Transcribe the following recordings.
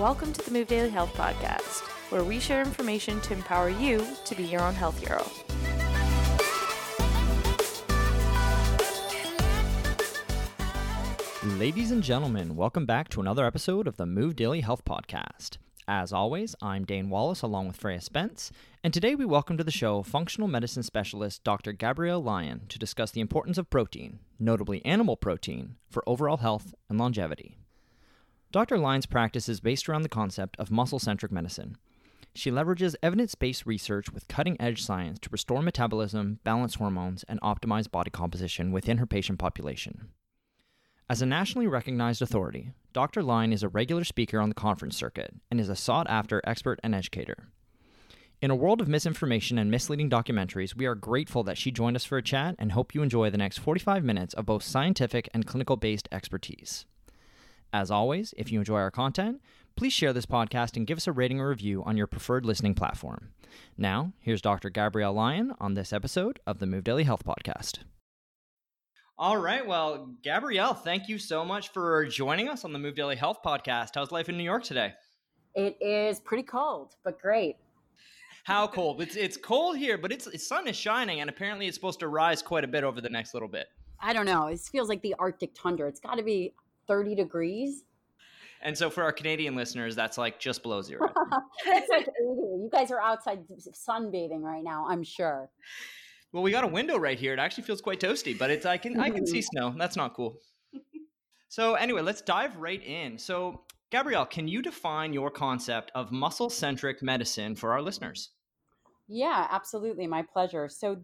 Welcome to the Move Daily Health Podcast, where we share information to empower you to be your own health hero. Ladies and gentlemen, welcome back to another episode of the Move Daily Health Podcast. As always, I'm Dane Wallace along with Freya Spence, and today we welcome to the show functional medicine specialist Dr. Gabrielle Lyon to discuss the importance of protein, notably animal protein, for overall health and longevity. Dr. Lyon's practice is based around the concept of muscle centric medicine. She leverages evidence based research with cutting edge science to restore metabolism, balance hormones, and optimize body composition within her patient population. As a nationally recognized authority, Dr. Lyon is a regular speaker on the conference circuit and is a sought after expert and educator. In a world of misinformation and misleading documentaries, we are grateful that she joined us for a chat and hope you enjoy the next 45 minutes of both scientific and clinical based expertise. As always, if you enjoy our content, please share this podcast and give us a rating or review on your preferred listening platform. Now, here's Dr. Gabrielle Lyon on this episode of the Move Daily Health Podcast. All right. Well, Gabrielle, thank you so much for joining us on the Move Daily Health Podcast. How's life in New York today? It is pretty cold, but great. How cold? It's it's cold here, but it's the sun is shining, and apparently it's supposed to rise quite a bit over the next little bit. I don't know. It feels like the Arctic tundra. It's got to be 30 degrees. And so for our Canadian listeners, that's like just below zero. it's like 80. You guys are outside sunbathing right now, I'm sure. Well, we got a window right here. It actually feels quite toasty, but it's I can I can see snow. That's not cool. So anyway, let's dive right in. So Gabrielle, can you define your concept of muscle-centric medicine for our listeners? Yeah, absolutely. My pleasure. So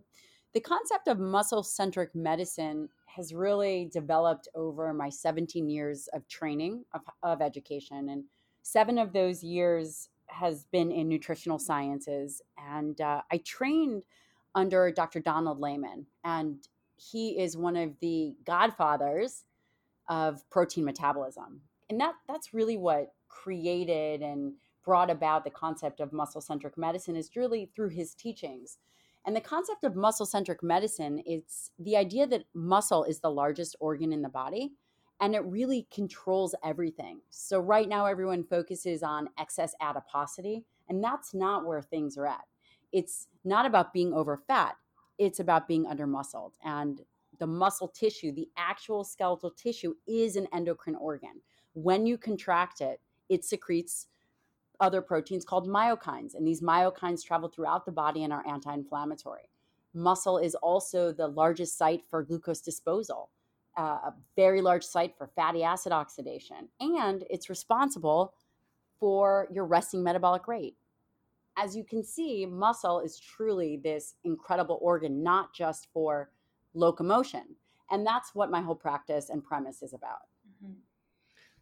the concept of muscle-centric medicine has really developed over my 17 years of training of, of education and seven of those years has been in nutritional sciences and uh, i trained under dr donald layman and he is one of the godfathers of protein metabolism and that that's really what created and brought about the concept of muscle centric medicine is really through his teachings and the concept of muscle centric medicine it's the idea that muscle is the largest organ in the body and it really controls everything. So, right now, everyone focuses on excess adiposity, and that's not where things are at. It's not about being over fat, it's about being under muscled. And the muscle tissue, the actual skeletal tissue, is an endocrine organ. When you contract it, it secretes other proteins called myokines, and these myokines travel throughout the body and are anti inflammatory. Muscle is also the largest site for glucose disposal, uh, a very large site for fatty acid oxidation, and it's responsible for your resting metabolic rate. As you can see, muscle is truly this incredible organ, not just for locomotion. And that's what my whole practice and premise is about. Mm-hmm.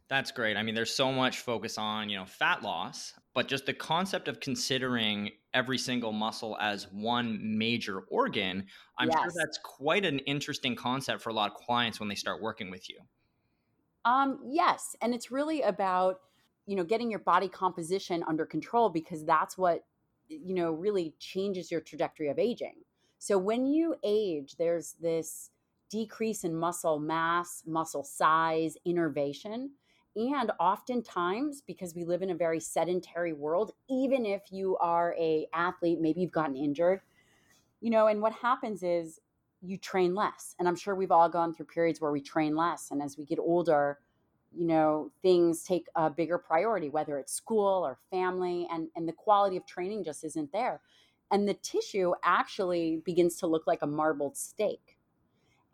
That's great. I mean, there's so much focus on, you know, fat loss, but just the concept of considering every single muscle as one major organ, I'm yes. sure that's quite an interesting concept for a lot of clients when they start working with you. Um, yes, and it's really about, you know, getting your body composition under control because that's what you know really changes your trajectory of aging. So when you age, there's this decrease in muscle mass, muscle size, innervation and oftentimes because we live in a very sedentary world even if you are a athlete maybe you've gotten injured you know and what happens is you train less and i'm sure we've all gone through periods where we train less and as we get older you know things take a bigger priority whether it's school or family and and the quality of training just isn't there and the tissue actually begins to look like a marbled steak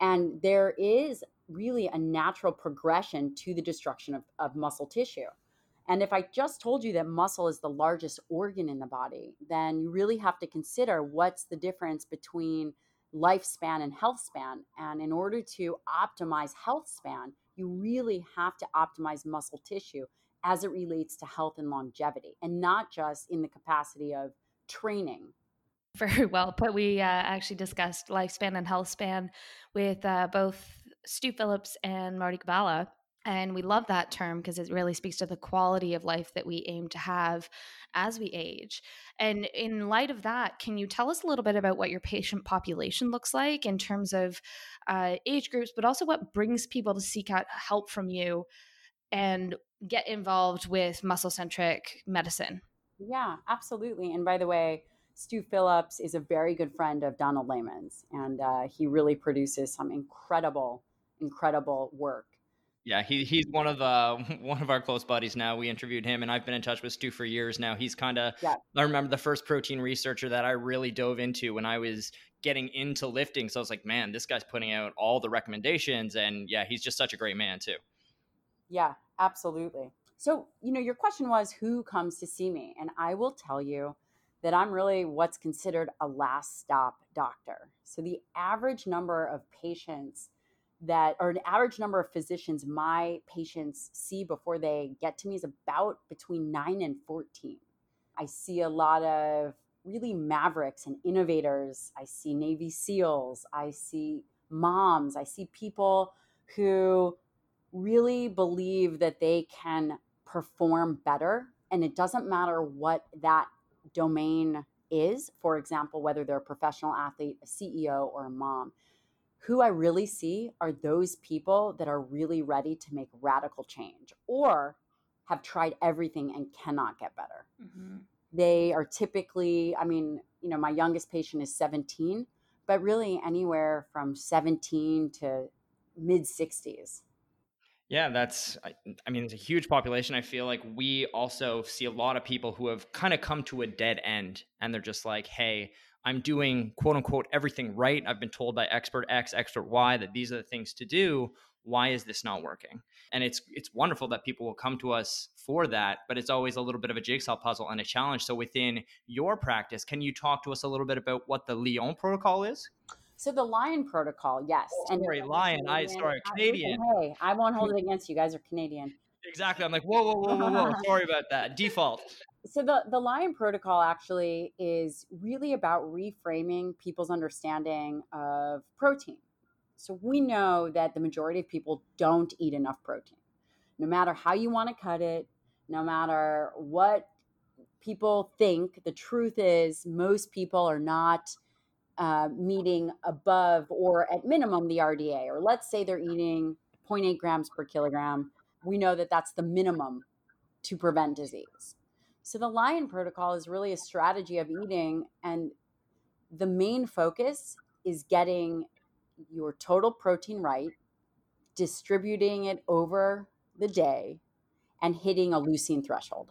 and there is really a natural progression to the destruction of, of muscle tissue. And if I just told you that muscle is the largest organ in the body, then you really have to consider what's the difference between lifespan and health span. And in order to optimize health span, you really have to optimize muscle tissue as it relates to health and longevity, and not just in the capacity of training very well but we uh, actually discussed lifespan and health span with uh, both stu phillips and marty kabala and we love that term because it really speaks to the quality of life that we aim to have as we age. And in light of that, can you tell us a little bit about what your patient population looks like in terms of uh, age groups, but also what brings people to seek out help from you and get involved with muscle centric medicine? Yeah, absolutely. And by the way, Stu Phillips is a very good friend of Donald Layman's, and uh, he really produces some incredible, incredible work. Yeah, he, he's one of the uh, one of our close buddies now. We interviewed him, and I've been in touch with Stu for years now. He's kind of yeah. I remember the first protein researcher that I really dove into when I was getting into lifting. So I was like, man, this guy's putting out all the recommendations, and yeah, he's just such a great man too. Yeah, absolutely. So you know, your question was who comes to see me, and I will tell you that I'm really what's considered a last stop doctor. So the average number of patients that or an average number of physicians my patients see before they get to me is about between 9 and 14 i see a lot of really mavericks and innovators. I see navy seals. I see moms. I see people who really believe that they can perform better and it doesn't matter what that domain is for example whether they're a professional athlete a ceo or a mom who I really see are those people that are really ready to make radical change or have tried everything and cannot get better. Mm-hmm. They are typically, I mean, you know, my youngest patient is 17, but really anywhere from 17 to mid 60s. Yeah, that's, I, I, mean, it's a huge population. I feel like we also see a lot of people who have kind of come to a dead end and they're just like, hey, I'm doing quote unquote everything right. I've been told by expert X, expert Y that these are the things to do. Why is this not working? And it's it's wonderful that people will come to us for that, but it's always a little bit of a jigsaw puzzle and a challenge. So within your practice, can you talk to us a little bit about what the Lyon protocol is? So the Lion Protocol, yes. Oh, sorry, and Lion. I sorry, Canadian. Hey, I won't hold it against you. Guys are Canadian. Exactly. I'm like, whoa, whoa, whoa, whoa, whoa. sorry about that. Default so the the lion protocol actually is really about reframing people's understanding of protein. So we know that the majority of people don't eat enough protein. No matter how you want to cut it no matter what people think the truth is most people are not uh, meeting above or at minimum the rda or let's say they're eating 0.8 grams per kilogram. We know that that's the minimum to prevent disease so the lion protocol is really a strategy of eating and the main focus is getting your total protein right, distributing it over the day and hitting a leucine threshold.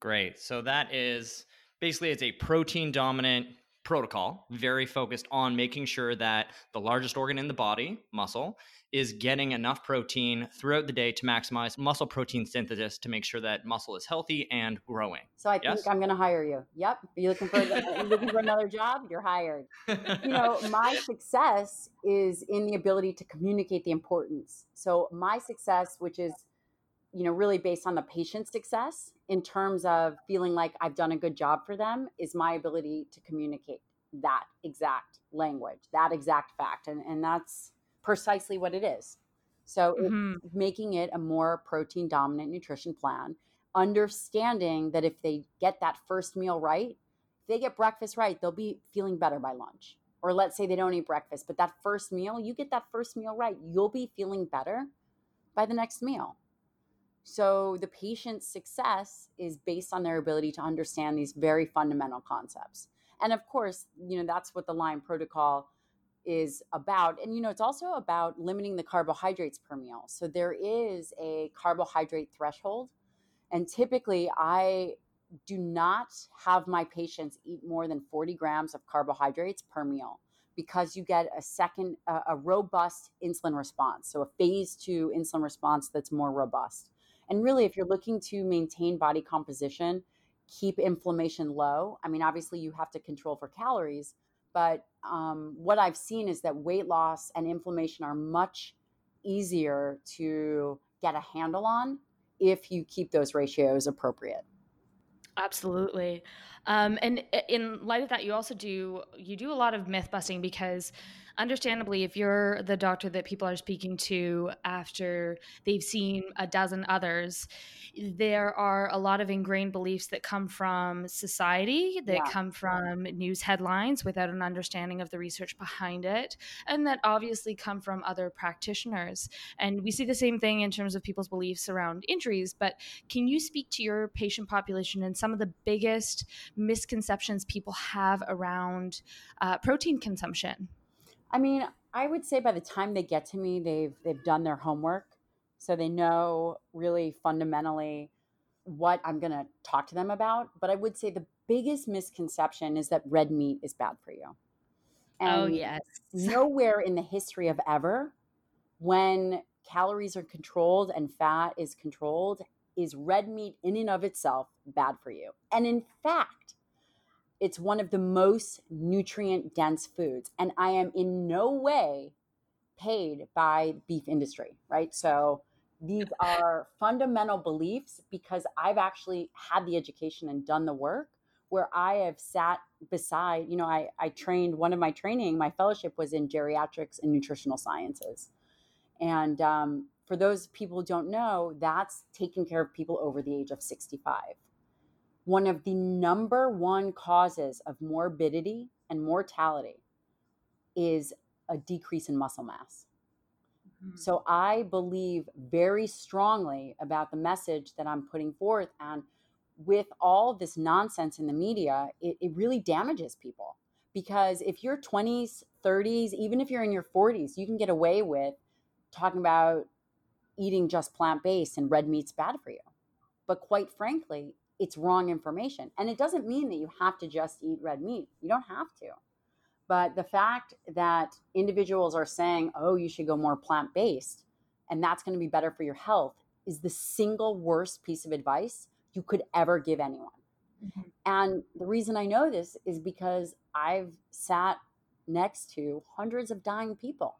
Great. So that is basically it's a protein dominant protocol, very focused on making sure that the largest organ in the body, muscle, is getting enough protein throughout the day to maximize muscle protein synthesis to make sure that muscle is healthy and growing. So I yes? think I'm going to hire you. Yep. Are you looking for looking for another job? You're hired. You know, my success is in the ability to communicate the importance. So my success, which is you know really based on the patient's success in terms of feeling like I've done a good job for them is my ability to communicate that exact language, that exact fact. And and that's precisely what it is. So mm-hmm. making it a more protein dominant nutrition plan, understanding that if they get that first meal right, if they get breakfast right, they'll be feeling better by lunch. Or let's say they don't eat breakfast, but that first meal, you get that first meal right, you'll be feeling better by the next meal. So the patient's success is based on their ability to understand these very fundamental concepts. And of course, you know, that's what the Lion protocol is about. And, you know, it's also about limiting the carbohydrates per meal. So there is a carbohydrate threshold. And typically, I do not have my patients eat more than 40 grams of carbohydrates per meal because you get a second, uh, a robust insulin response. So a phase two insulin response that's more robust. And really, if you're looking to maintain body composition, keep inflammation low, I mean, obviously, you have to control for calories, but um, what I've seen is that weight loss and inflammation are much easier to get a handle on if you keep those ratios appropriate. Absolutely. Um, and in light of that, you also do you do a lot of myth busting because understandably, if you're the doctor that people are speaking to after they've seen a dozen others, there are a lot of ingrained beliefs that come from society, that yeah. come from news headlines without an understanding of the research behind it, and that obviously come from other practitioners. And we see the same thing in terms of people's beliefs around injuries. But can you speak to your patient population and some of the biggest misconceptions people have around uh, protein consumption? I mean, I would say by the time they get to me, they've they've done their homework, so they know really fundamentally what I'm going to talk to them about. But I would say the biggest misconception is that red meat is bad for you. Oh, and oh yes. nowhere in the history of ever, when calories are controlled and fat is controlled, is red meat in and of itself bad for you. And in fact, it's one of the most nutrient dense foods. And I am in no way paid by beef industry, right? So these are fundamental beliefs because I've actually had the education and done the work where I have sat beside, you know, I, I trained one of my training, my fellowship was in geriatrics and nutritional sciences. And um, for those people who don't know, that's taking care of people over the age of 65 one of the number one causes of morbidity and mortality is a decrease in muscle mass. Mm-hmm. So I believe very strongly about the message that I'm putting forth. And with all this nonsense in the media, it, it really damages people. Because if you're 20s, 30s, even if you're in your 40s, you can get away with talking about eating just plant based and red meat's bad for you. But quite frankly, it's wrong information. And it doesn't mean that you have to just eat red meat. You don't have to. But the fact that individuals are saying, oh, you should go more plant based, and that's going to be better for your health, is the single worst piece of advice you could ever give anyone. Mm-hmm. And the reason I know this is because I've sat next to hundreds of dying people,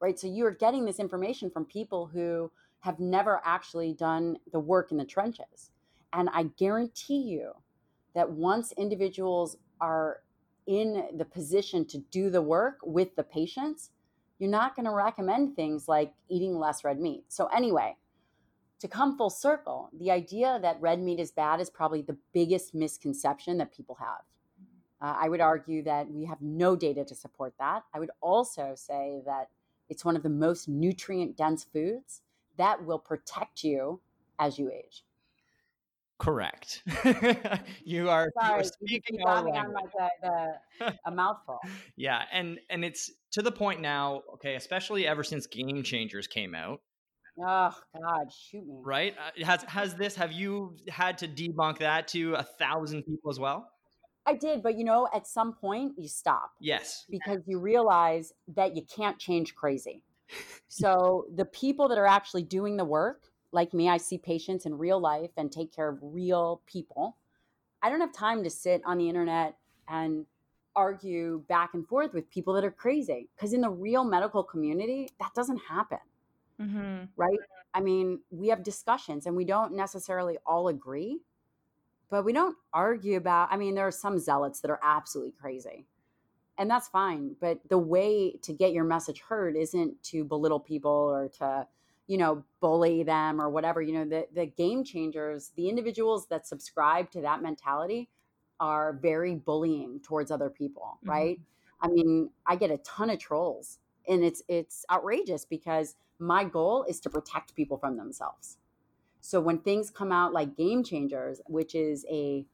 right? So you're getting this information from people who have never actually done the work in the trenches. And I guarantee you that once individuals are in the position to do the work with the patients, you're not going to recommend things like eating less red meat. So, anyway, to come full circle, the idea that red meat is bad is probably the biggest misconception that people have. Uh, I would argue that we have no data to support that. I would also say that it's one of the most nutrient dense foods that will protect you as you age. Correct. you are, Sorry, you are speaking you on like the, the, a mouthful. yeah, and and it's to the point now. Okay, especially ever since Game Changers came out. Oh God, shoot me! Right? Uh, has has this? Have you had to debunk that to a thousand people as well? I did, but you know, at some point you stop. Yes, because you realize that you can't change crazy. so the people that are actually doing the work like me, I see patients in real life and take care of real people. I don't have time to sit on the internet and argue back and forth with people that are crazy because in the real medical community, that doesn't happen. Mm-hmm. Right? I mean, we have discussions and we don't necessarily all agree, but we don't argue about. I mean, there are some zealots that are absolutely crazy, and that's fine. But the way to get your message heard isn't to belittle people or to you know, bully them or whatever. You know, the the game changers, the individuals that subscribe to that mentality are very bullying towards other people, mm-hmm. right? I mean, I get a ton of trolls and it's it's outrageous because my goal is to protect people from themselves. So when things come out like Game Changers, which is a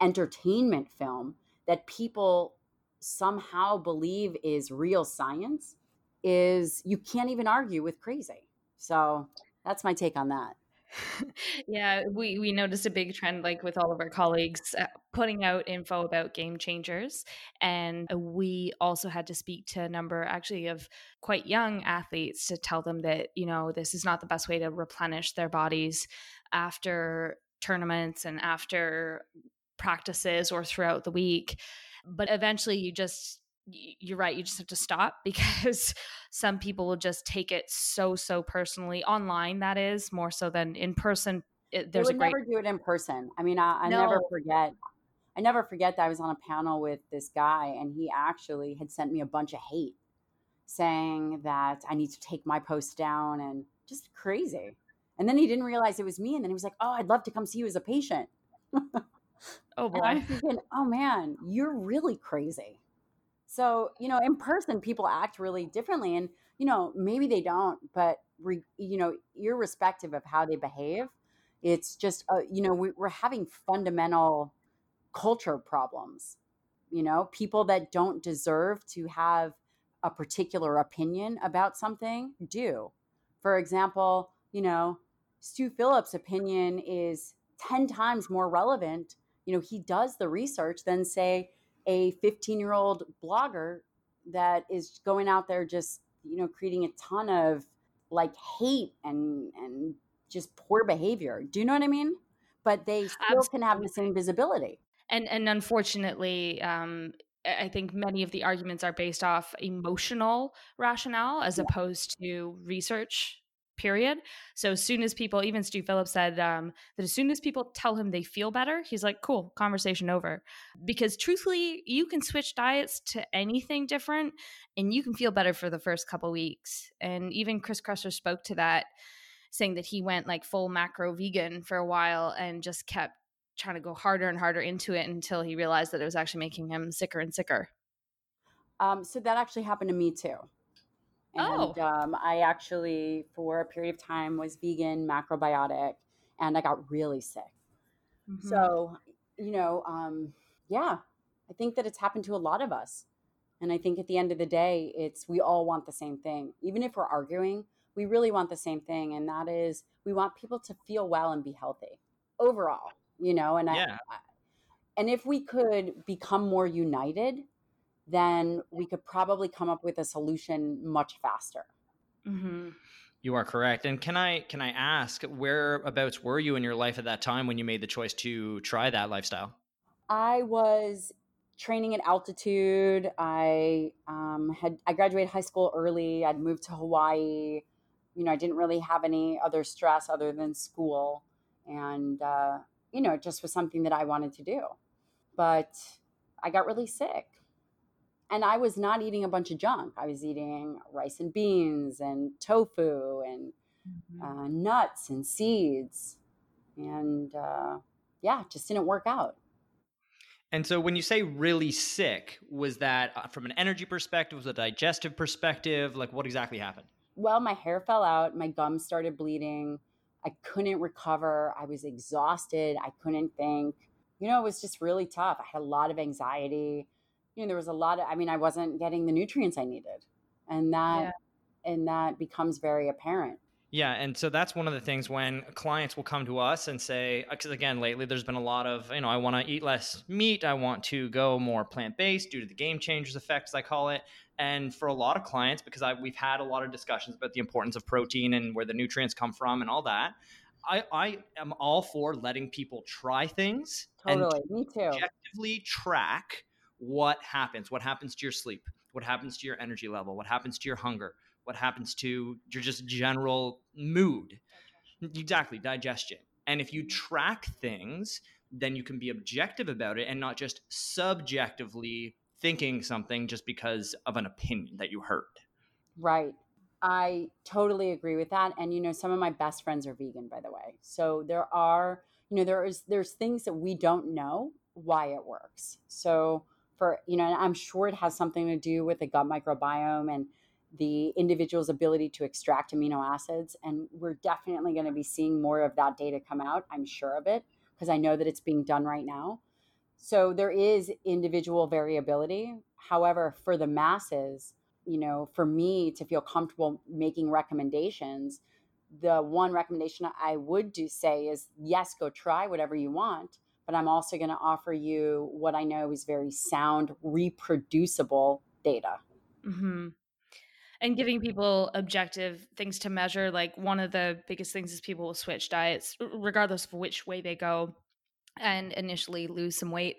entertainment film that people somehow believe is real science, is you can't even argue with crazy. So that's my take on that. yeah, we we noticed a big trend like with all of our colleagues uh, putting out info about game changers and we also had to speak to a number actually of quite young athletes to tell them that, you know, this is not the best way to replenish their bodies after tournaments and after practices or throughout the week. But eventually you just you're right you just have to stop because some people will just take it so so personally online that is more so than in person it, there's would a great... never do it in person i mean i, I no. never forget I never forget that I was on a panel with this guy and he actually had sent me a bunch of hate saying that I need to take my post down and just crazy. And then he didn't realize it was me. And then he was like, Oh, I'd love to come see you as a patient. oh boy. Thinking, oh man, you're really crazy. So, you know, in person, people act really differently. And, you know, maybe they don't, but, re, you know, irrespective of how they behave, it's just, uh, you know, we, we're having fundamental culture problems. You know, people that don't deserve to have a particular opinion about something do. For example, you know, Stu Phillips' opinion is 10 times more relevant. You know, he does the research than, say, a 15 year old blogger that is going out there just, you know, creating a ton of like hate and, and just poor behavior. Do you know what I mean? But they still Absolutely. can have the same visibility. And, and unfortunately, um, I think many of the arguments are based off emotional rationale as yeah. opposed to research period. So as soon as people, even Stu Phillips said um, that as soon as people tell him they feel better, he's like, cool, conversation over. Because truthfully, you can switch diets to anything different and you can feel better for the first couple weeks. And even Chris Kresser spoke to that, saying that he went like full macro vegan for a while and just kept trying to go harder and harder into it until he realized that it was actually making him sicker and sicker. Um, so that actually happened to me too. And oh. um, I actually, for a period of time, was vegan, macrobiotic, and I got really sick. Mm-hmm. So, you know, um, yeah, I think that it's happened to a lot of us. And I think at the end of the day, it's we all want the same thing. Even if we're arguing, we really want the same thing. And that is we want people to feel well and be healthy overall, you know, and yeah. I, and if we could become more united, then we could probably come up with a solution much faster. Mm-hmm. You are correct. And can I can I ask whereabouts were you in your life at that time when you made the choice to try that lifestyle? I was training at altitude. I um, had I graduated high school early. I'd moved to Hawaii. You know, I didn't really have any other stress other than school, and uh, you know, it just was something that I wanted to do. But I got really sick and I was not eating a bunch of junk. I was eating rice and beans and tofu and mm-hmm. uh, nuts and seeds. And uh, yeah, just didn't work out. And so when you say really sick, was that uh, from an energy perspective, was a digestive perspective? Like what exactly happened? Well, my hair fell out, my gums started bleeding. I couldn't recover. I was exhausted. I couldn't think. You know, it was just really tough. I had a lot of anxiety you know, there was a lot of, I mean, I wasn't getting the nutrients I needed. And that, yeah. and that becomes very apparent. Yeah, and so that's one of the things when clients will come to us and say, uh, because again, lately there's been a lot of, you know, I want to eat less meat, I want to go more plant based due to the game changers effects, I call it. And for a lot of clients, because I, we've had a lot of discussions about the importance of protein and where the nutrients come from and all that, I, I am all for letting people try things totally. and me too. objectively track what happens what happens to your sleep what happens to your energy level what happens to your hunger what happens to your just general mood. Exactly digestion. And if you track things then you can be objective about it and not just subjectively thinking something just because of an opinion that you heard. Right. I totally agree with that and you know some of my best friends are vegan by the way. So there are you know there is there's things that we don't know why it works. So for you know i'm sure it has something to do with the gut microbiome and the individual's ability to extract amino acids and we're definitely going to be seeing more of that data come out i'm sure of it because i know that it's being done right now. So there is individual variability. However for the masses you know for me to feel comfortable making recommendations the one recommendation i would do say is yes go try whatever you want but I'm also going to offer you what I know is very sound, reproducible data. Mm-hmm. And giving people objective things to measure. Like one of the biggest things is people will switch diets, regardless of which way they go, and initially lose some weight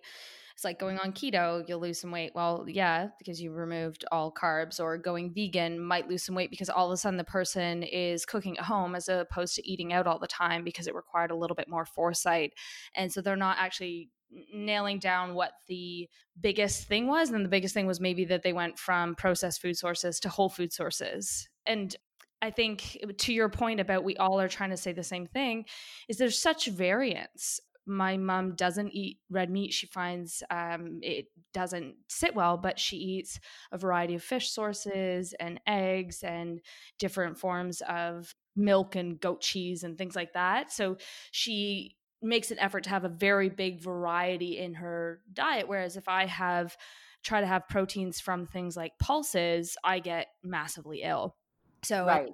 it's like going on keto, you'll lose some weight. Well, yeah, because you removed all carbs, or going vegan might lose some weight because all of a sudden the person is cooking at home as opposed to eating out all the time because it required a little bit more foresight. And so they're not actually nailing down what the biggest thing was and the biggest thing was maybe that they went from processed food sources to whole food sources and I think to your point about we all are trying to say the same thing is there's such variance. My mom doesn't eat red meat. She finds um, it doesn't sit well, but she eats a variety of fish sources and eggs and different forms of milk and goat cheese and things like that. So she makes an effort to have a very big variety in her diet. Whereas if I have try to have proteins from things like pulses, I get massively ill. So right.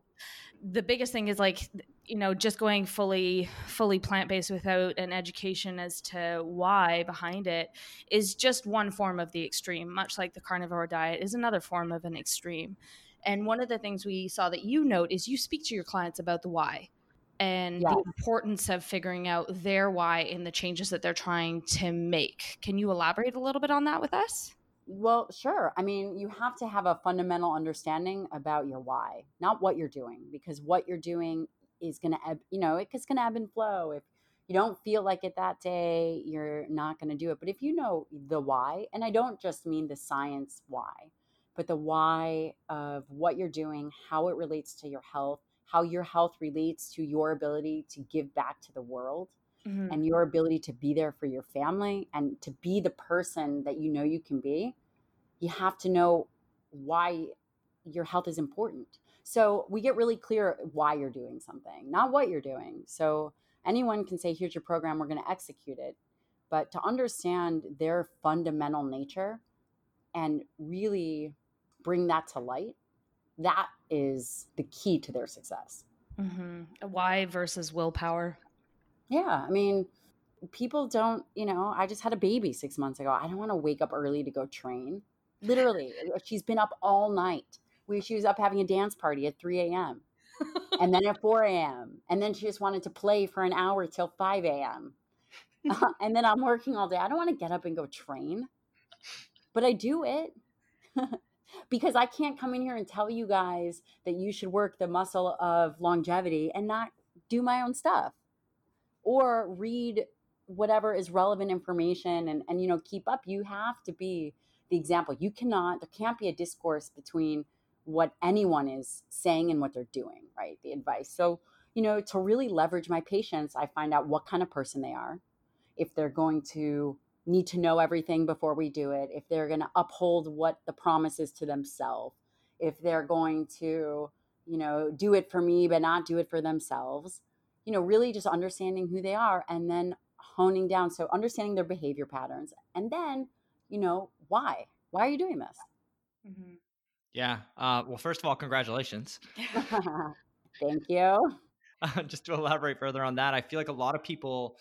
the biggest thing is like you know just going fully fully plant based without an education as to why behind it is just one form of the extreme much like the carnivore diet is another form of an extreme and one of the things we saw that you note is you speak to your clients about the why and yes. the importance of figuring out their why in the changes that they're trying to make. Can you elaborate a little bit on that with us? Well, sure. I mean, you have to have a fundamental understanding about your why, not what you're doing, because what you're doing is going to ebb, you know, it's going to ebb and flow. If you don't feel like it that day, you're not going to do it. But if you know the why, and I don't just mean the science why, but the why of what you're doing, how it relates to your health, how your health relates to your ability to give back to the world mm-hmm. and your ability to be there for your family and to be the person that you know you can be, you have to know why your health is important. So we get really clear why you're doing something, not what you're doing. So anyone can say, here's your program, we're going to execute it. But to understand their fundamental nature and really bring that to light, that is the key to their success. Mm-hmm. Why versus willpower? Yeah. I mean, people don't, you know, I just had a baby six months ago. I don't want to wake up early to go train. Literally, uh, she's been up all night. We, she was up having a dance party at 3 a.m. and then at 4 a.m. And then she just wanted to play for an hour till 5 a.m. and then I'm working all day. I don't want to get up and go train, but I do it because I can't come in here and tell you guys that you should work the muscle of longevity and not do my own stuff or read whatever is relevant information and, and you know keep up. You have to be the example. You cannot there can't be a discourse between what anyone is saying and what they're doing right? The advice. So you know to really leverage my patients i find out what kind of person they are if they're going to need to know everything before we do it if they're going to uphold what the promise is to themselves if they're going to you know do it for me but not do it for themselves you know, really just understanding who they are and then honing down. So understanding their behavior patterns and then, you know, why? Why are you doing this? Mm-hmm. Yeah. Uh, well, first of all, congratulations. Thank you. Uh, just to elaborate further on that, I feel like a lot of people,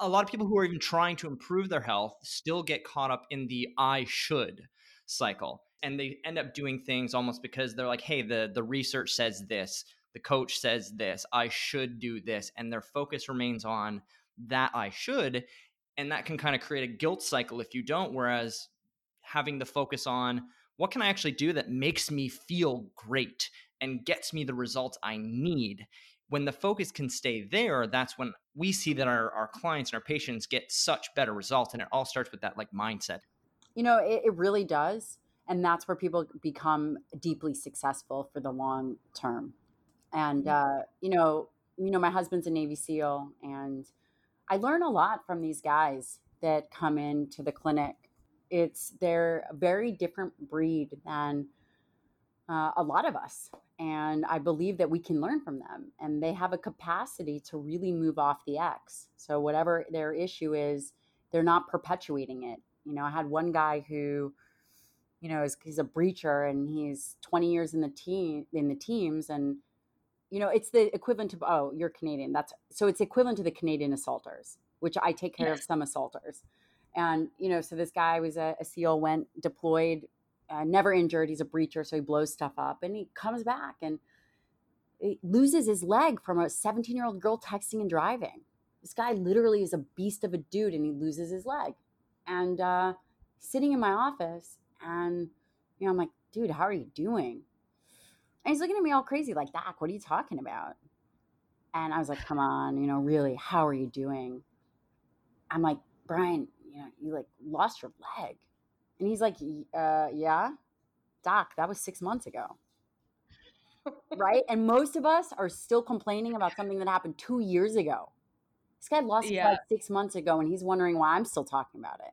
a lot of people who are even trying to improve their health, still get caught up in the "I should" cycle, and they end up doing things almost because they're like, "Hey, the the research says this, the coach says this, I should do this, and their focus remains on that I should. And that can kind of create a guilt cycle if you don't. Whereas having the focus on what can I actually do that makes me feel great and gets me the results I need. When the focus can stay there, that's when we see that our, our clients and our patients get such better results. And it all starts with that like mindset. You know, it, it really does. And that's where people become deeply successful for the long term and mm-hmm. uh, you know you know my husband's a navy seal and i learn a lot from these guys that come into the clinic. It's they're a very different breed than uh, a lot of us and i believe that we can learn from them and they have a capacity to really move off the x. So whatever their issue is they're not perpetuating it. You know i had one guy who you know is, he's a breacher and he's 20 years in the team in the teams and you know, it's the equivalent of oh, you're Canadian. That's so it's equivalent to the Canadian assaulters, which I take care yes. of some assaulters. And you know, so this guy was a, a SEAL, went deployed, uh, never injured. He's a breacher, so he blows stuff up, and he comes back and he loses his leg from a 17 year old girl texting and driving. This guy literally is a beast of a dude, and he loses his leg. And uh, sitting in my office, and you know, I'm like, dude, how are you doing? And he's looking at me all crazy, like, Doc, what are you talking about? And I was like, come on, you know, really, how are you doing? I'm like, Brian, you know, you like lost your leg. And he's like, uh, yeah, doc, that was six months ago. right. And most of us are still complaining about something that happened two years ago. This guy lost yeah. his leg six months ago and he's wondering why I'm still talking about it.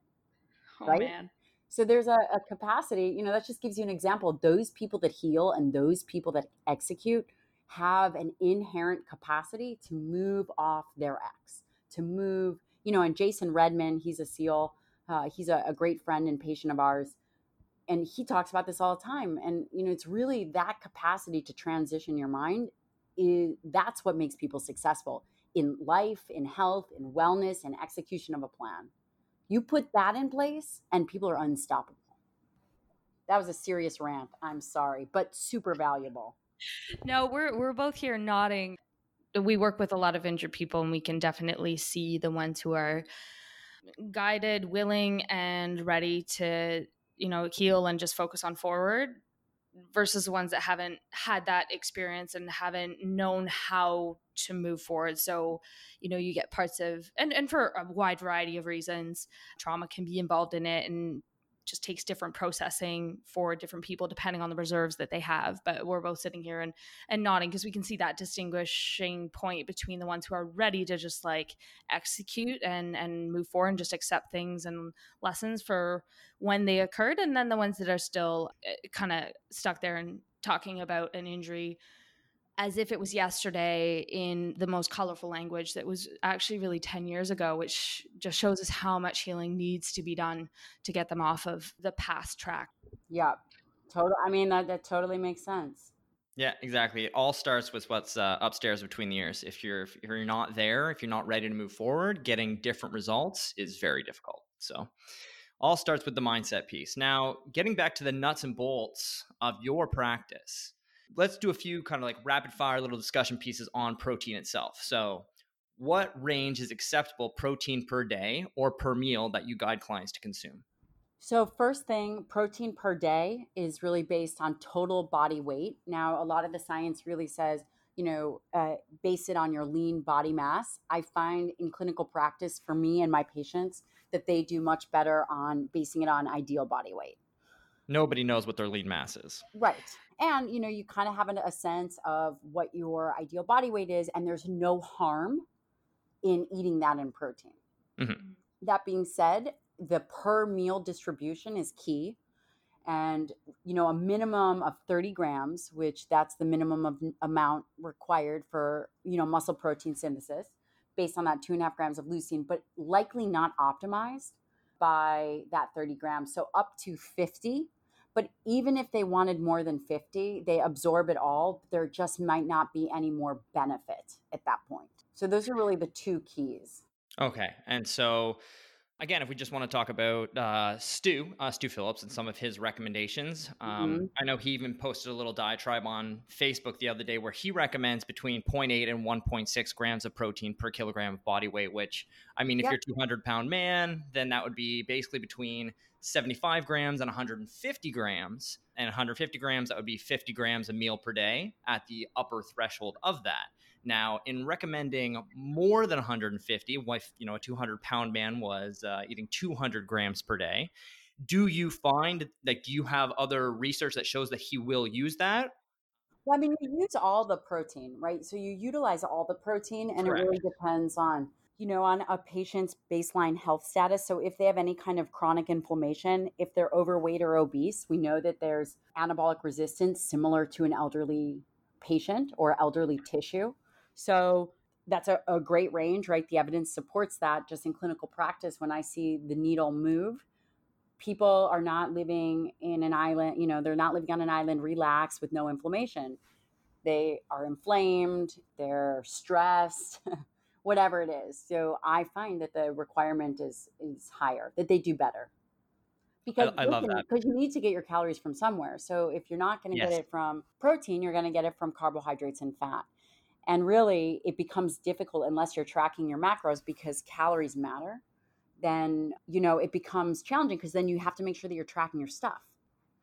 Oh, right. Man. So there's a, a capacity, you know, that just gives you an example. Those people that heal and those people that execute have an inherent capacity to move off their X, to move, you know, and Jason Redman, he's a SEAL. Uh, he's a, a great friend and patient of ours. And he talks about this all the time. And, you know, it's really that capacity to transition your mind is that's what makes people successful in life, in health, in wellness, and execution of a plan. You put that in place and people are unstoppable. That was a serious rant. I'm sorry, but super valuable. No, we're we're both here nodding. We work with a lot of injured people and we can definitely see the ones who are guided, willing and ready to, you know, heal and just focus on forward versus the ones that haven't had that experience and haven't known how to move forward. So, you know, you get parts of and and for a wide variety of reasons, trauma can be involved in it and just takes different processing for different people depending on the reserves that they have but we're both sitting here and and nodding because we can see that distinguishing point between the ones who are ready to just like execute and and move forward and just accept things and lessons for when they occurred and then the ones that are still eh, kind of stuck there and talking about an injury as if it was yesterday in the most colorful language that was actually really 10 years ago, which just shows us how much healing needs to be done to get them off of the past track. Yeah, totally. I mean, that, that totally makes sense. Yeah, exactly. It all starts with what's uh, upstairs between the ears. If you're if you're not there, if you're not ready to move forward, getting different results is very difficult. So, all starts with the mindset piece. Now, getting back to the nuts and bolts of your practice let's do a few kind of like rapid fire little discussion pieces on protein itself. So, what range is acceptable protein per day or per meal that you guide clients to consume? So, first thing, protein per day is really based on total body weight. Now, a lot of the science really says, you know, uh, base it on your lean body mass. I find in clinical practice for me and my patients that they do much better on basing it on ideal body weight. Nobody knows what their lean mass is. Right and you know you kind of have a sense of what your ideal body weight is and there's no harm in eating that in protein. Mm-hmm. that being said the per meal distribution is key and you know a minimum of 30 grams which that's the minimum of amount required for you know muscle protein synthesis based on that two and a half grams of leucine but likely not optimized by that 30 grams. So up to 50 but even if they wanted more than 50, they absorb it all. There just might not be any more benefit at that point. So those are really the two keys. Okay. And so again, if we just want to talk about uh, Stu, uh, Stu Phillips, and some of his recommendations, um, mm-hmm. I know he even posted a little diatribe on Facebook the other day where he recommends between 0.8 and 1.6 grams of protein per kilogram of body weight. Which, I mean, if yep. you're a 200 pound man, then that would be basically between 75 grams and 150 grams. And 150 grams, that would be 50 grams a meal per day at the upper threshold of that. Now, in recommending more than 150, if you know a 200 pound man was uh, eating 200 grams per day, do you find like do you have other research that shows that he will use that? Well, I mean, you use all the protein, right? So you utilize all the protein, and Correct. it really depends on you know, on a patient's baseline health status. So, if they have any kind of chronic inflammation, if they're overweight or obese, we know that there's anabolic resistance similar to an elderly patient or elderly tissue. So, that's a, a great range, right? The evidence supports that just in clinical practice. When I see the needle move, people are not living in an island, you know, they're not living on an island relaxed with no inflammation. They are inflamed, they're stressed. whatever it is. So I find that the requirement is is higher, that they do better. Because I, I love that. Because you need to get your calories from somewhere. So if you're not going to yes. get it from protein, you're going to get it from carbohydrates and fat. And really, it becomes difficult unless you're tracking your macros because calories matter. Then, you know, it becomes challenging because then you have to make sure that you're tracking your stuff.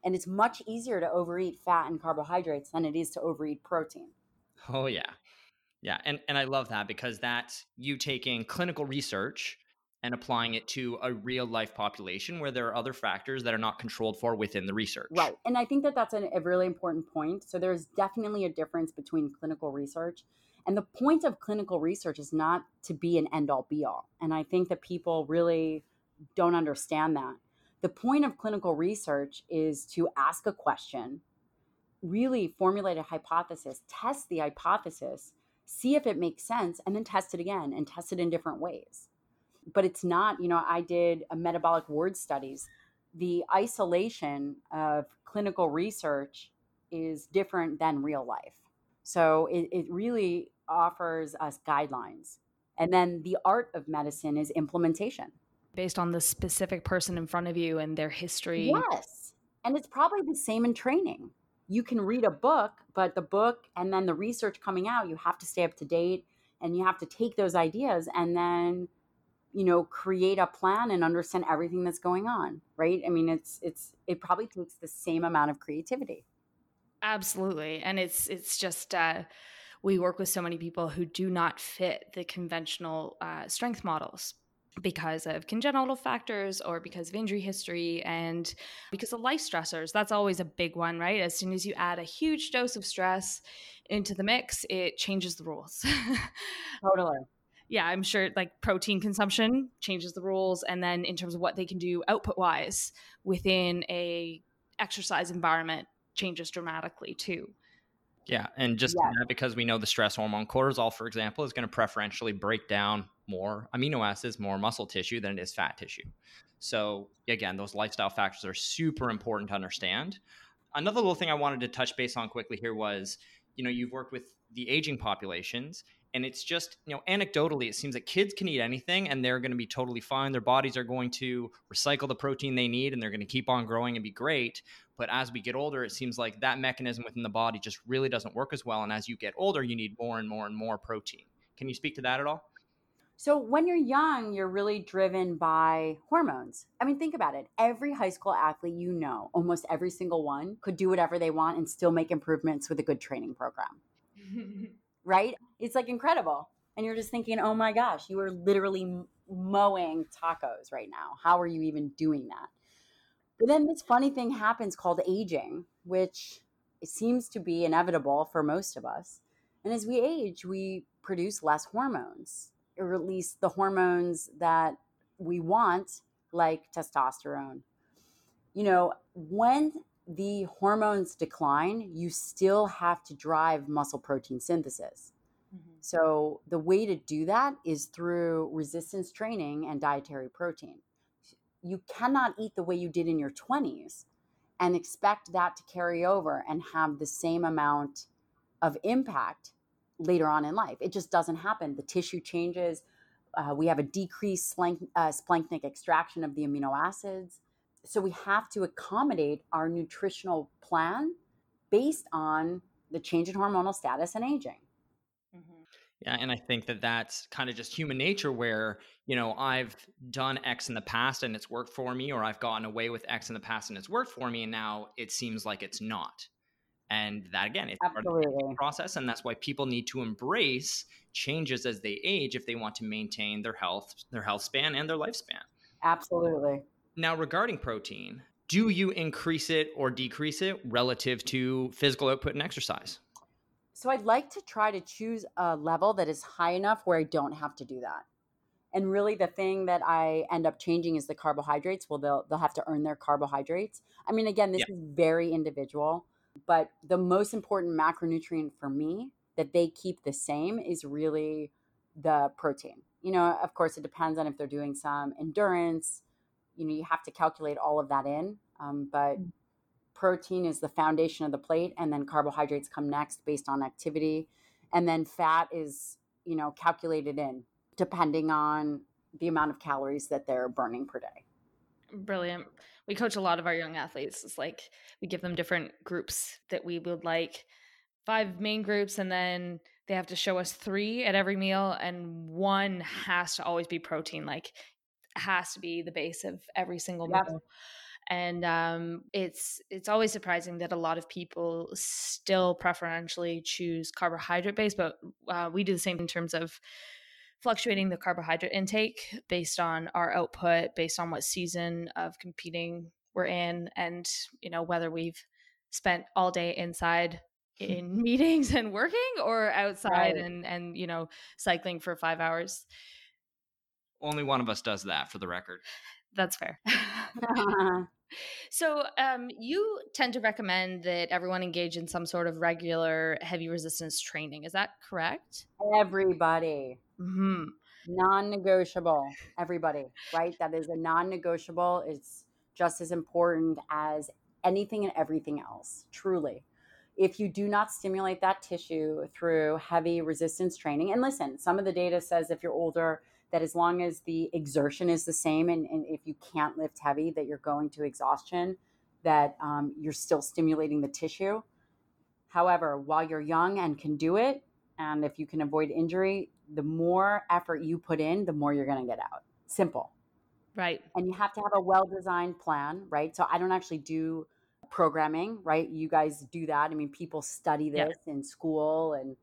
And it's much easier to overeat fat and carbohydrates than it is to overeat protein. Oh, yeah. Yeah, and and I love that because that's you taking clinical research and applying it to a real life population where there are other factors that are not controlled for within the research. Right. And I think that that's a, a really important point. So there's definitely a difference between clinical research. And the point of clinical research is not to be an end all be all. And I think that people really don't understand that. The point of clinical research is to ask a question, really formulate a hypothesis, test the hypothesis, see if it makes sense, and then test it again and test it in different ways but it's not, you know, I did a metabolic ward studies. The isolation of clinical research is different than real life. So it, it really offers us guidelines. And then the art of medicine is implementation. Based on the specific person in front of you and their history. Yes. And it's probably the same in training. You can read a book, but the book and then the research coming out, you have to stay up to date and you have to take those ideas and then you know create a plan and understand everything that's going on right i mean it's it's it probably takes the same amount of creativity absolutely and it's it's just uh we work with so many people who do not fit the conventional uh, strength models because of congenital factors or because of injury history and because of life stressors. That's always a big one, right? As soon as you add a huge dose of stress into the mix, it changes the rules. totally yeah, I'm sure like protein consumption changes the rules, and then in terms of what they can do output wise within a exercise environment changes dramatically too. Yeah, and just yeah. because we know the stress hormone cortisol, for example, is going to preferentially break down more amino acids, more muscle tissue than it is fat tissue. So again, those lifestyle factors are super important to understand. Another little thing I wanted to touch base on quickly here was, you know, you've worked with the aging populations and it's just you know anecdotally it seems that kids can eat anything and they're going to be totally fine. Their bodies are going to recycle the protein they need and they're going to keep on growing and be great. But as we get older it seems like that mechanism within the body just really doesn't work as well. And as you get older you need more and more and more protein. Can you speak to that at all? So when you're young you're really driven by hormones. I mean think about it. Every high school athlete you know almost every single one could do whatever they want and still make improvements with a good training program. Right? It's like incredible. And you're just thinking, oh my gosh, you are literally mowing tacos right now. How are you even doing that? But then this funny thing happens called aging, which seems to be inevitable for most of us. And as we age, we produce less hormones, or at least the hormones that we want, like testosterone. You know, when the hormones decline, you still have to drive muscle protein synthesis. So, the way to do that is through resistance training and dietary protein. You cannot eat the way you did in your 20s and expect that to carry over and have the same amount of impact later on in life. It just doesn't happen. The tissue changes. Uh, we have a decreased splank, uh, splanchnic extraction of the amino acids so we have to accommodate our nutritional plan based on the change in hormonal status and aging. Yeah, and I think that that's kind of just human nature where, you know, I've done X in the past and it's worked for me, or I've gotten away with X in the past and it's worked for me, and now it seems like it's not. And that again, it's Absolutely. part of the process, and that's why people need to embrace changes as they age if they want to maintain their health, their health span, and their lifespan. Absolutely. Now, regarding protein, do you increase it or decrease it relative to physical output and exercise? So I'd like to try to choose a level that is high enough where I don't have to do that. And really, the thing that I end up changing is the carbohydrates. Well, they'll they'll have to earn their carbohydrates. I mean, again, this yeah. is very individual, but the most important macronutrient for me that they keep the same is really the protein. You know, of course, it depends on if they're doing some endurance, you know you have to calculate all of that in um, but mm. Protein is the foundation of the plate and then carbohydrates come next based on activity. And then fat is you know calculated in depending on the amount of calories that they're burning per day. Brilliant. We coach a lot of our young athletes. It's like we give them different groups that we would like. Five main groups and then they have to show us three at every meal and one has to always be protein like has to be the base of every single yep. meal and um, it's it's always surprising that a lot of people still preferentially choose carbohydrate based but uh, we do the same in terms of fluctuating the carbohydrate intake based on our output, based on what season of competing we're in, and you know whether we've spent all day inside in meetings and working or outside right. and and you know cycling for five hours. Only one of us does that for the record. That's fair so um, you tend to recommend that everyone engage in some sort of regular heavy resistance training is that correct? Everybody. Mm-hmm. non-negotiable everybody right? That is a non-negotiable it's just as important as anything and everything else truly. If you do not stimulate that tissue through heavy resistance training, and listen, some of the data says if you're older, that as long as the exertion is the same, and, and if you can't lift heavy, that you're going to exhaustion, that um, you're still stimulating the tissue. However, while you're young and can do it, and if you can avoid injury, the more effort you put in, the more you're going to get out. Simple. Right. And you have to have a well designed plan, right? So I don't actually do programming, right? You guys do that. I mean, people study this yeah. in school and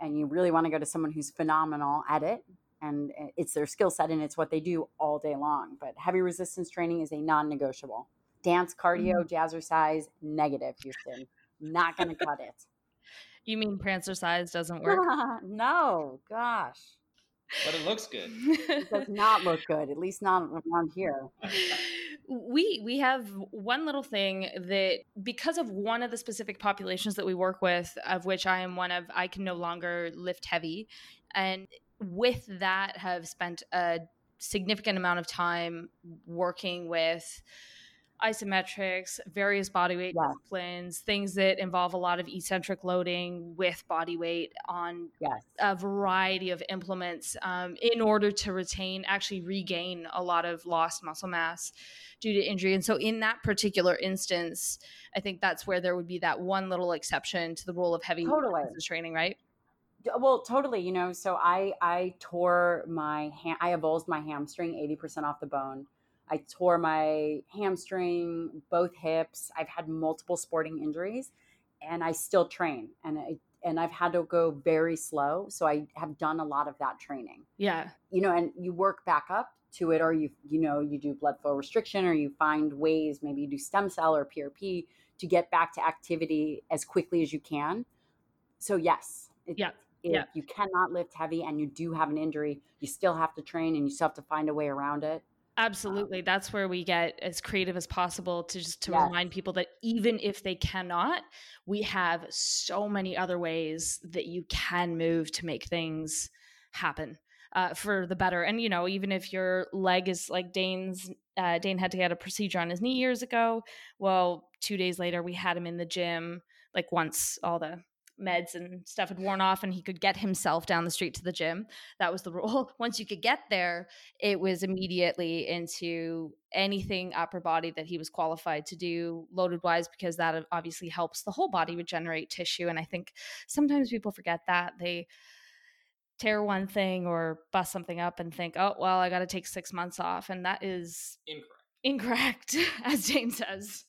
and you really want to go to someone who's phenomenal at it and it's their skill set and it's what they do all day long. But heavy resistance training is a non-negotiable. Dance, cardio, mm-hmm. jazzercise, negative, Houston. Not going to cut it. You mean prancercise doesn't work? no, gosh. But it looks good. it does not look good, at least not around here. we we have one little thing that because of one of the specific populations that we work with of which i am one of i can no longer lift heavy and with that have spent a significant amount of time working with isometrics, various body weight yeah. disciplines, things that involve a lot of eccentric loading with body weight on yes. a variety of implements um, in order to retain, actually regain a lot of lost muscle mass due to injury. And so, in that particular instance, I think that's where there would be that one little exception to the rule of heavy totally. training, right? Well totally you know so i i tore my i avulsed my hamstring 80% off the bone I tore my hamstring, both hips. I've had multiple sporting injuries and I still train and I and I've had to go very slow. So I have done a lot of that training. Yeah. You know, and you work back up to it or you you know, you do blood flow restriction or you find ways, maybe you do stem cell or PRP to get back to activity as quickly as you can. So yes. It, yeah. If yeah. you cannot lift heavy and you do have an injury, you still have to train and you still have to find a way around it. Absolutely. That's where we get as creative as possible to just to yes. remind people that even if they cannot, we have so many other ways that you can move to make things happen uh, for the better. And you know, even if your leg is like Dane's, uh, Dane had to get a procedure on his knee years ago. Well, two days later, we had him in the gym like once all the meds and stuff had worn off and he could get himself down the street to the gym. That was the rule. Once you could get there, it was immediately into anything upper body that he was qualified to do loaded wise because that obviously helps the whole body regenerate tissue and I think sometimes people forget that. They tear one thing or bust something up and think, "Oh, well, I got to take 6 months off." And that is incorrect. Incorrect, as Jane says.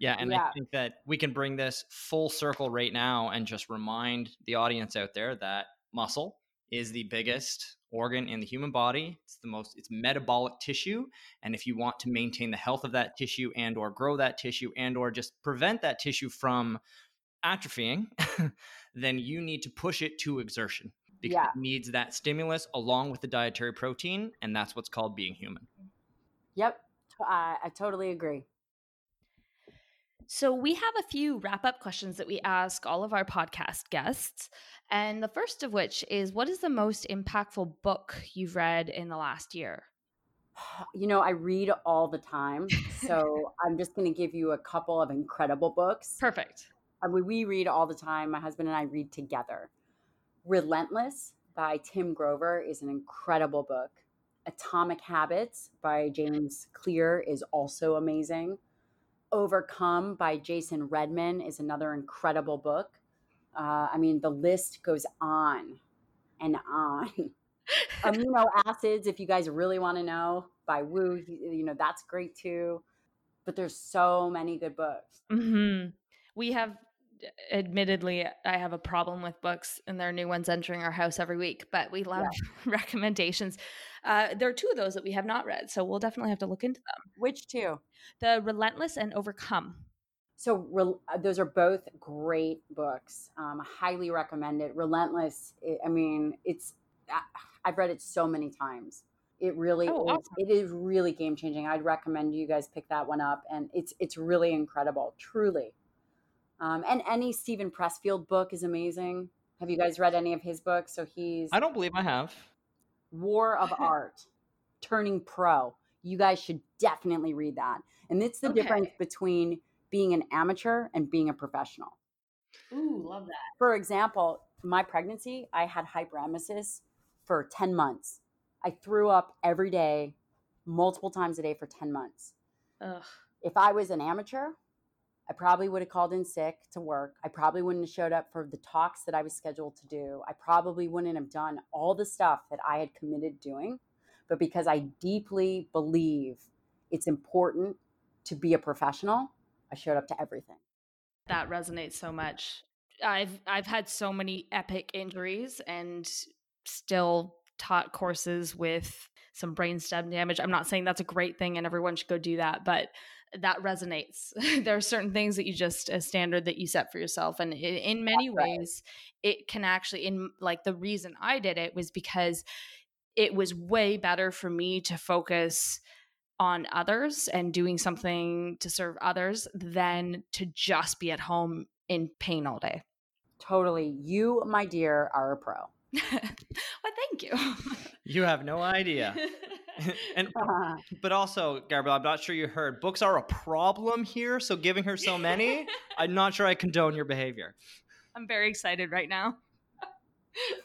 Yeah, and yeah. I think that we can bring this full circle right now and just remind the audience out there that muscle is the biggest organ in the human body. It's the most it's metabolic tissue, and if you want to maintain the health of that tissue and or grow that tissue and or just prevent that tissue from atrophying, then you need to push it to exertion because yeah. it needs that stimulus along with the dietary protein, and that's what's called being human. Yep, I, I totally agree. So, we have a few wrap up questions that we ask all of our podcast guests. And the first of which is What is the most impactful book you've read in the last year? Ah, you know, I read all the time. So, I'm just going to give you a couple of incredible books. Perfect. I mean, we read all the time. My husband and I read together. Relentless by Tim Grover is an incredible book. Atomic Habits by James Clear is also amazing. Overcome by Jason Redman is another incredible book. Uh, I mean, the list goes on and on. Amino acids, if you guys really want to know, by Wu, you know, that's great too. But there's so many good books. Mm-hmm. We have admittedly i have a problem with books and there are new ones entering our house every week but we love yeah. recommendations uh, there are two of those that we have not read so we'll definitely have to look into them which two the relentless and overcome so re- uh, those are both great books um, highly recommend it relentless it, i mean it's i've read it so many times it really oh, is, awesome. it is really game changing i'd recommend you guys pick that one up and it's it's really incredible truly um, and any Steven Pressfield book is amazing. Have you guys read any of his books? So he's I don't believe I have. War of Art, Turning Pro. You guys should definitely read that. And it's the okay. difference between being an amateur and being a professional. Ooh, love that. For example, my pregnancy, I had hyperemesis for 10 months. I threw up every day, multiple times a day for 10 months. Ugh. If I was an amateur, I probably would have called in sick to work. I probably wouldn't have showed up for the talks that I was scheduled to do. I probably wouldn't have done all the stuff that I had committed doing. But because I deeply believe it's important to be a professional, I showed up to everything. That resonates so much. I've I've had so many epic injuries and still taught courses with some brainstem damage. I'm not saying that's a great thing and everyone should go do that, but that resonates. there are certain things that you just a standard that you set for yourself, and in, in many ways, it can actually. In like the reason I did it was because it was way better for me to focus on others and doing something to serve others than to just be at home in pain all day. Totally. You, my dear, are a pro. well, thank you. you have no idea. and uh-huh. but also, Gabrielle, I'm not sure you heard. Books are a problem here, so giving her so many, I'm not sure I condone your behavior. I'm very excited right now.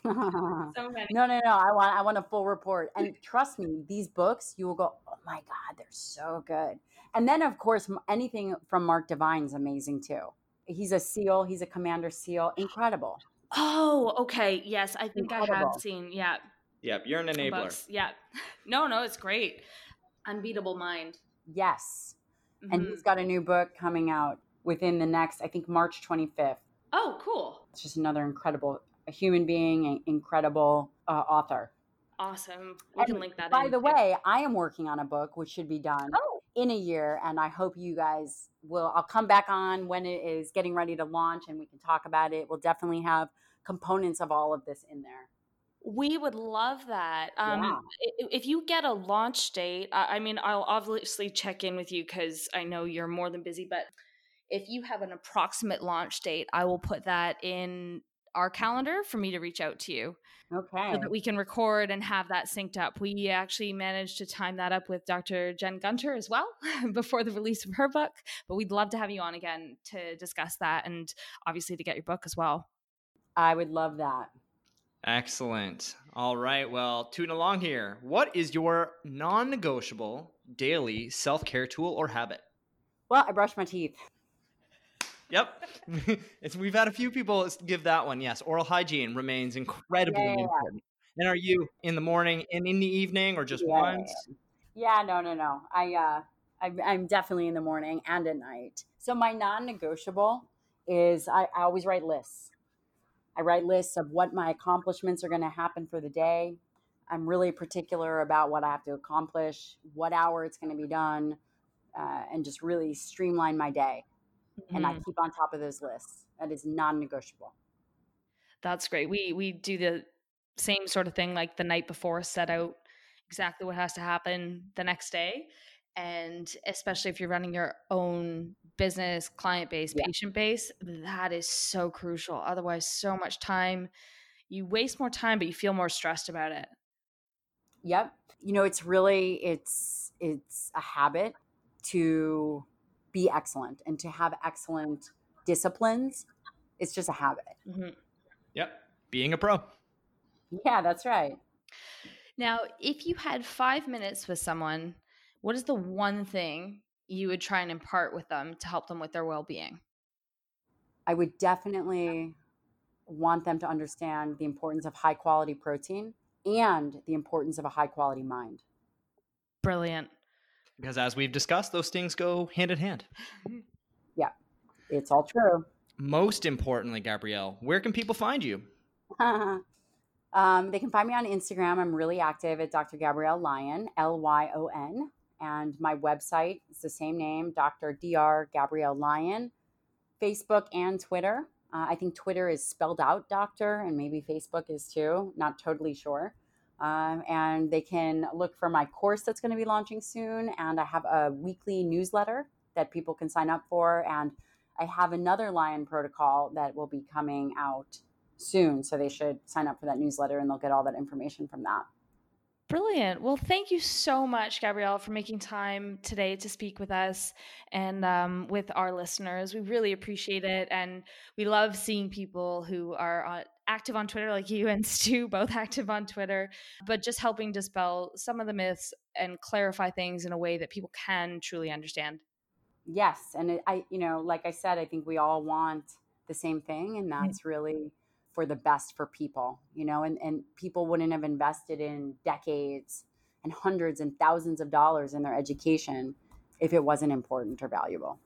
so many. No, no, no. I want I want a full report. And trust me, these books, you will go, "Oh my god, they're so good." And then of course, anything from Mark Divine is amazing too. He's a SEAL, he's a commander SEAL, incredible. Oh, okay. Yes, I think incredible. I have seen. Yeah. Yep, you're an enabler. Books. Yeah. No, no, it's great. Unbeatable Mind. Yes. Mm-hmm. And he's got a new book coming out within the next, I think, March 25th. Oh, cool. It's just another incredible a human being, an incredible uh, author. Awesome. We and can link that By in. the way, I am working on a book which should be done oh. in a year, and I hope you guys will. I'll come back on when it is getting ready to launch and we can talk about it. We'll definitely have components of all of this in there. We would love that. Um, yeah. If you get a launch date, I mean, I'll obviously check in with you because I know you're more than busy, but if you have an approximate launch date, I will put that in our calendar for me to reach out to you. Okay. So that we can record and have that synced up. We actually managed to time that up with Dr. Jen Gunter as well before the release of her book. But we'd love to have you on again to discuss that and obviously to get your book as well. I would love that. Excellent. All right. Well, tune along here. What is your non negotiable daily self care tool or habit? Well, I brush my teeth. Yep. we've had a few people give that one. Yes. Oral hygiene remains incredibly yeah. important. And are you in the morning and in the evening or just yeah. once? Yeah, no, no, no. I, uh, I, I'm definitely in the morning and at night. So my non negotiable is I, I always write lists. I write lists of what my accomplishments are going to happen for the day. I'm really particular about what I have to accomplish, what hour it's going to be done, uh, and just really streamline my day. Mm-hmm. And I mm-hmm. keep on top of those lists. That is non-negotiable. That's great. We we do the same sort of thing like the night before, set out exactly what has to happen the next day. And especially if you're running your own business, client base, yeah. patient base, that is so crucial. Otherwise, so much time, you waste more time, but you feel more stressed about it. Yep. You know, it's really it's it's a habit to be excellent and to have excellent disciplines. It's just a habit. Mm-hmm. Yep. Being a pro. Yeah, that's right. Now, if you had five minutes with someone, what is the one thing you would try and impart with them to help them with their well-being? I would definitely want them to understand the importance of high quality protein and the importance of a high quality mind. Brilliant. Because as we've discussed, those things go hand in hand. yeah, it's all true. most importantly, Gabrielle, where can people find you? um, they can find me on Instagram. I'm really active at Dr. Gabrielle Lyon, L Y O N. And my website is the same name, Dr. Dr. Gabrielle Lyon. Facebook and Twitter. Uh, I think Twitter is spelled out doctor, and maybe Facebook is too. Not totally sure. Um, and they can look for my course that's going to be launching soon. And I have a weekly newsletter that people can sign up for. And I have another Lyon protocol that will be coming out soon. So they should sign up for that newsletter and they'll get all that information from that. Brilliant. Well, thank you so much, Gabrielle, for making time today to speak with us and um, with our listeners. We really appreciate it. And we love seeing people who are active on Twitter, like you and Stu, both active on Twitter, but just helping dispel some of the myths and clarify things in a way that people can truly understand. Yes. And I, you know, like I said, I think we all want the same thing. And that's mm-hmm. really for the best for people, you know, and, and people wouldn't have invested in decades and hundreds and thousands of dollars in their education if it wasn't important or valuable.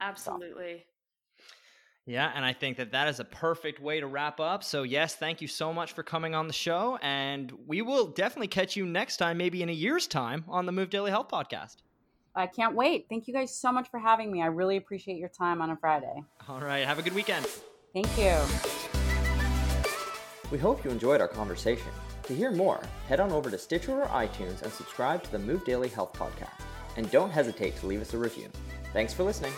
Absolutely. Yeah, and I think that that is a perfect way to wrap up. So, yes, thank you so much for coming on the show. And we will definitely catch you next time, maybe in a year's time, on the Move Daily Health podcast. I can't wait. Thank you guys so much for having me. I really appreciate your time on a Friday. All right. Have a good weekend. Thank you. We hope you enjoyed our conversation. To hear more, head on over to Stitcher or iTunes and subscribe to the Move Daily Health Podcast. And don't hesitate to leave us a review. Thanks for listening.